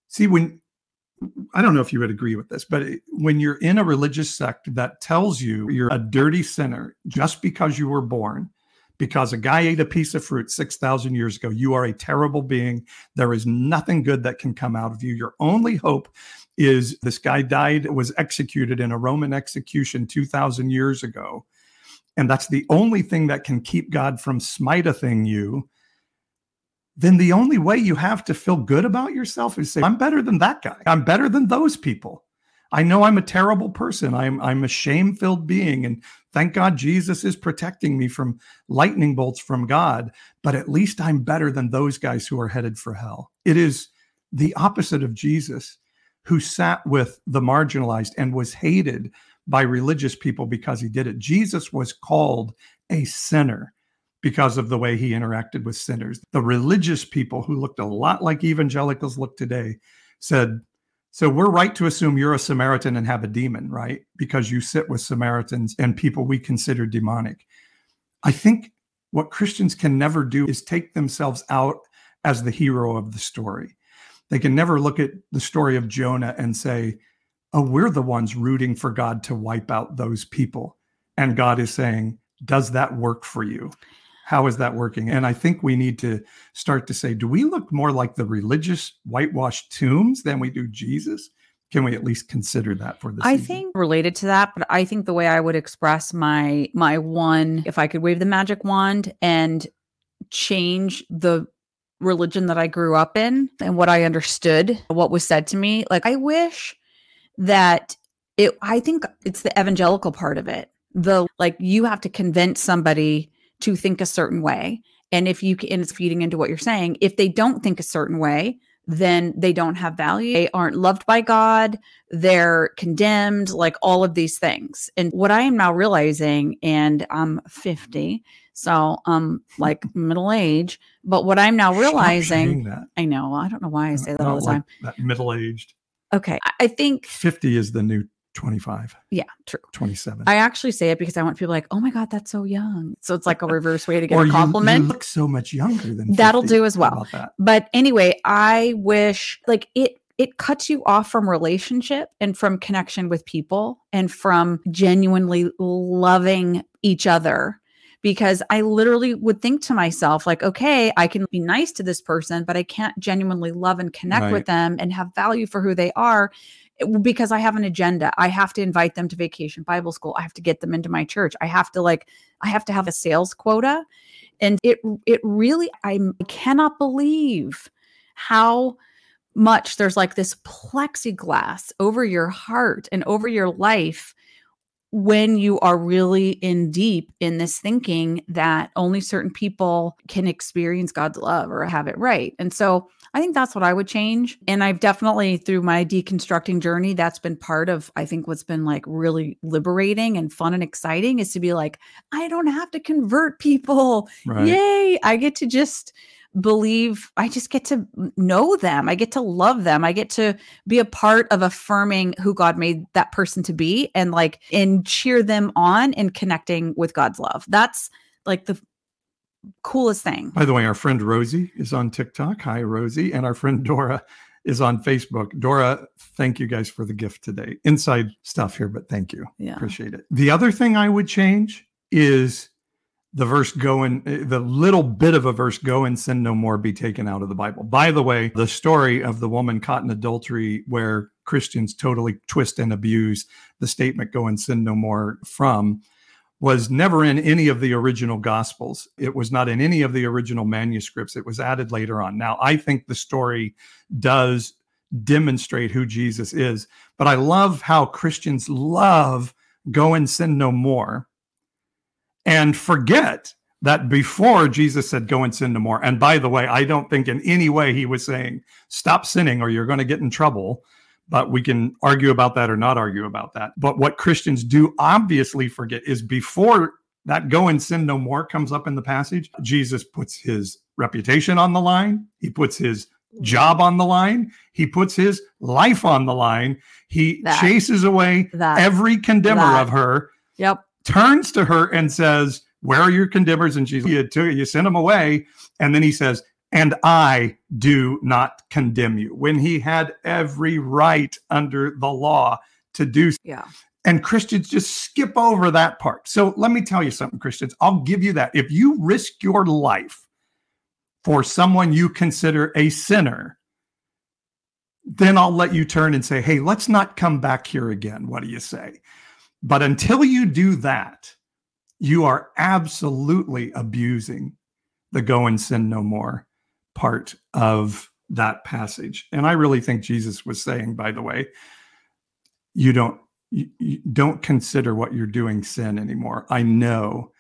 See, when I don't know if you would agree with this, but when you're in a religious sect that tells you you're a dirty sinner just because you were born, because a guy ate a piece of fruit 6,000 years ago, you are a terrible being. There is nothing good that can come out of you. Your only hope is this guy died, was executed in a Roman execution 2,000 years ago. And that's the only thing that can keep God from smitething you then the only way you have to feel good about yourself is say, I'm better than that guy. I'm better than those people. I know I'm a terrible person. I'm I'm a shame-filled being. And thank God Jesus is protecting me from lightning bolts from God. But at least I'm better than those guys who are headed for hell. It is the opposite of Jesus, who sat with the marginalized and was hated by religious people because he did it. Jesus was called a sinner because of the way he interacted with sinners. The religious people who looked a lot like evangelicals look today said, So we're right to assume you're a Samaritan and have a demon, right? Because you sit with Samaritans and people we consider demonic. I think what Christians can never do is take themselves out as the hero of the story. They can never look at the story of Jonah and say, Oh, we're the ones rooting for God to wipe out those people. And God is saying, Does that work for you? How is that working? And I think we need to start to say, do we look more like the religious whitewashed tombs than we do Jesus? Can we at least consider that for this? I think related to that, but I think the way I would express my my one, if I could wave the magic wand and change the religion that I grew up in and what I understood, what was said to me, like I wish that it I think it's the evangelical part of it. The like you have to convince somebody to think a certain way. And if you can, and it's feeding into what you're saying, if they don't think a certain way, then they don't have value. They aren't loved by God. They're condemned, like all of these things. And what I am now realizing, and I'm 50, so I'm like middle age, but what I'm now realizing, I know, I don't know why I say that all the time. Like that middle aged. Okay. I think 50 is the new 25. Yeah, true. 27. I actually say it because I want people like, oh my God, that's so young. So it's like a reverse way to get a compliment. You, you look so much younger than That'll do as well. But anyway, I wish like it it cuts you off from relationship and from connection with people and from genuinely loving each other because I literally would think to myself, like, okay, I can be nice to this person, but I can't genuinely love and connect right. with them and have value for who they are because I have an agenda. I have to invite them to vacation Bible school. I have to get them into my church. I have to like I have to have a sales quota. And it it really I cannot believe how much there's like this plexiglass over your heart and over your life when you are really in deep in this thinking that only certain people can experience God's love or have it right. And so I think that's what I would change. And I've definitely, through my deconstructing journey, that's been part of, I think, what's been like really liberating and fun and exciting is to be like, I don't have to convert people. Right. Yay. I get to just believe I just get to know them. I get to love them. I get to be a part of affirming who God made that person to be and like and cheer them on and connecting with God's love. That's like the coolest thing. By the way, our friend Rosie is on TikTok. Hi, Rosie. And our friend Dora is on Facebook. Dora, thank you guys for the gift today. Inside stuff here, but thank you. Yeah. Appreciate it. The other thing I would change is the verse go and the little bit of a verse go and sin no more be taken out of the Bible. By the way, the story of the woman caught in adultery where Christians totally twist and abuse the statement go and sin no more from was never in any of the original gospels. It was not in any of the original manuscripts. It was added later on. Now, I think the story does demonstrate who Jesus is, but I love how Christians love go and sin no more and forget that before Jesus said, Go and sin no more. And by the way, I don't think in any way he was saying, Stop sinning or you're going to get in trouble. But we can argue about that or not argue about that. But what Christians do obviously forget is before that go and sin no more comes up in the passage, Jesus puts his reputation on the line, he puts his job on the line, he puts his life on the line, he that, chases away that, every condemner that. of her. Yep turns to her and says, Where are your condemners? And she's, you, you sent them away. And then he says, And I do not condemn you. When he had every right under the law to do so. Yeah. And Christians just skip over that part. So let me tell you something, Christians. I'll give you that. If you risk your life for someone you consider a sinner, then I'll let you turn and say, hey, let's not come back here again. What do you say? But until you do that, you are absolutely abusing the go and sin no more part of that passage. And I really think Jesus was saying, by the way, you don't you, you don't consider what you're doing sin anymore. I know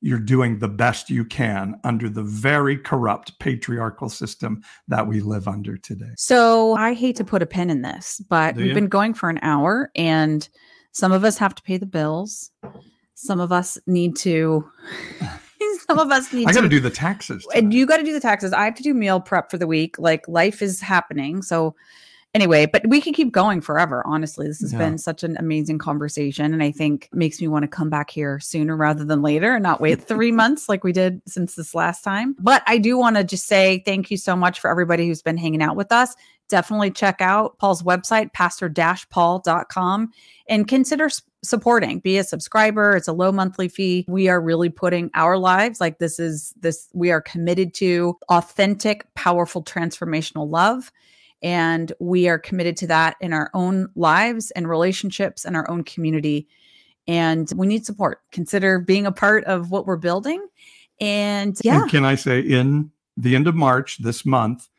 you're doing the best you can under the very corrupt patriarchal system that we live under today. So I hate to put a pin in this, but we've been going for an hour and some of us have to pay the bills. Some of us need to. some of us need. I got to do the taxes. Uh, and you got to do the taxes. I have to do meal prep for the week. Like life is happening. So anyway, but we can keep going forever. Honestly, this has yeah. been such an amazing conversation, and I think makes me want to come back here sooner rather than later, and not wait three months like we did since this last time. But I do want to just say thank you so much for everybody who's been hanging out with us. Definitely check out Paul's website, pastor-paul.com, and consider supporting be a subscriber it's a low monthly fee we are really putting our lives like this is this we are committed to authentic powerful transformational love and we are committed to that in our own lives and relationships and our own community. And we need support. Consider being a part of what we're building. And yeah. And can I say, in the end of March this month,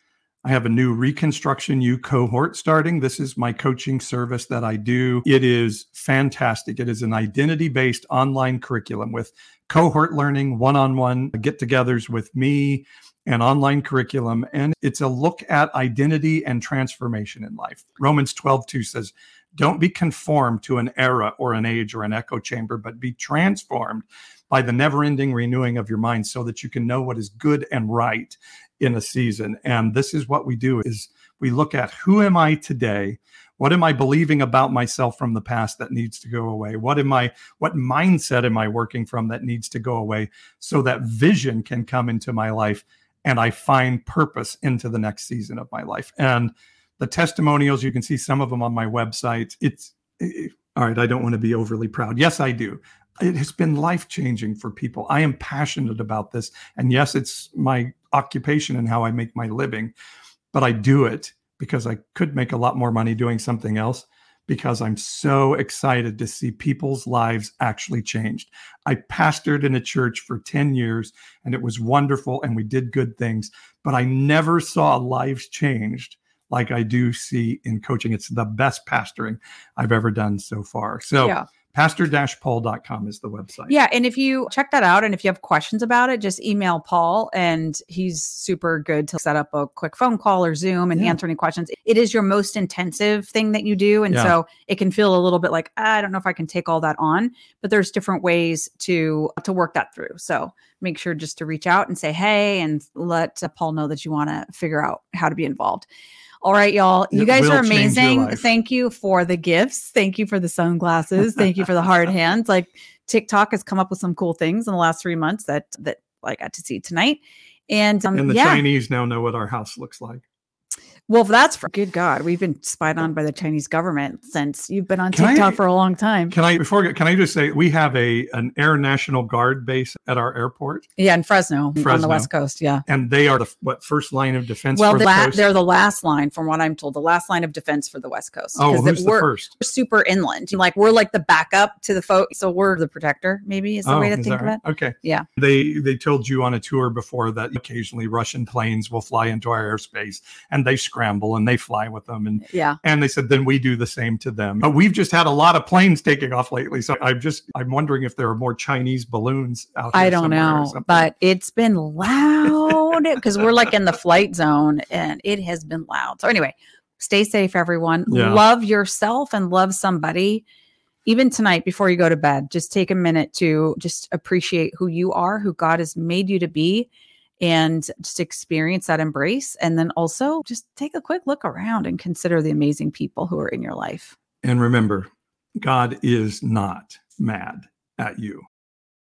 I have a new Reconstruction U cohort starting. This is my coaching service that I do. It is fantastic. It is an identity based online curriculum with cohort learning, one on one get togethers with me, and online curriculum, and it's a look at identity and transformation in life. Romans 12, 2 says, Don't be conformed to an era or an age or an echo chamber, but be transformed by the never ending renewing of your mind so that you can know what is good and right in a season. And this is what we do is we look at who am I today? What am I believing about myself from the past that needs to go away? What am I what mindset am I working from that needs to go away so that vision can come into my life and I find purpose into the next season of my life. And the testimonials, you can see some of them on my website. It's it, all right, I don't want to be overly proud. Yes, I do. It has been life changing for people. I am passionate about this. And yes, it's my occupation and how I make my living, but I do it because I could make a lot more money doing something else because I'm so excited to see people's lives actually changed. I pastored in a church for 10 years and it was wonderful and we did good things, but I never saw lives changed like I do see in coaching. It's the best pastoring I've ever done so far. So, yeah pastor-paul.com is the website. Yeah, and if you check that out and if you have questions about it, just email Paul and he's super good to set up a quick phone call or Zoom and yeah. answer any questions. It is your most intensive thing that you do and yeah. so it can feel a little bit like ah, I don't know if I can take all that on, but there's different ways to to work that through. So, make sure just to reach out and say hey and let Paul know that you want to figure out how to be involved. All right, y'all. You guys are amazing. Thank you for the gifts. Thank you for the sunglasses. Thank you for the hard hands. Like TikTok has come up with some cool things in the last three months that that I got to see tonight. And, um, and the yeah. Chinese now know what our house looks like. Well, that's for good God. We've been spied on by the Chinese government since you've been on can TikTok I, for a long time. Can I before can I just say we have a an Air National Guard base at our airport? Yeah, in Fresno, Fresno. on the West Coast. Yeah, and they are the what first line of defense. Well, the la- they're the last line, from what I'm told, the last line of defense for the West Coast. Oh, who's the first? We're super inland. Like we're like the backup to the folks, so we're the protector. Maybe is the oh, way to think of it. Okay. Yeah. They they told you on a tour before that occasionally Russian planes will fly into our airspace and they scramble and they fly with them. And yeah, and they said then we do the same to them. But we've just had a lot of planes taking off lately, so I'm just I'm wondering if there are more Chinese balloons out. There. I don't know, but it's been loud because we're like in the flight zone, and it has been loud. So anyway, stay safe, everyone. Yeah. Love yourself and love somebody even tonight before you go to bed, just take a minute to just appreciate who you are, who God has made you to be, and just experience that embrace. And then also just take a quick look around and consider the amazing people who are in your life. And remember, God is not mad at you.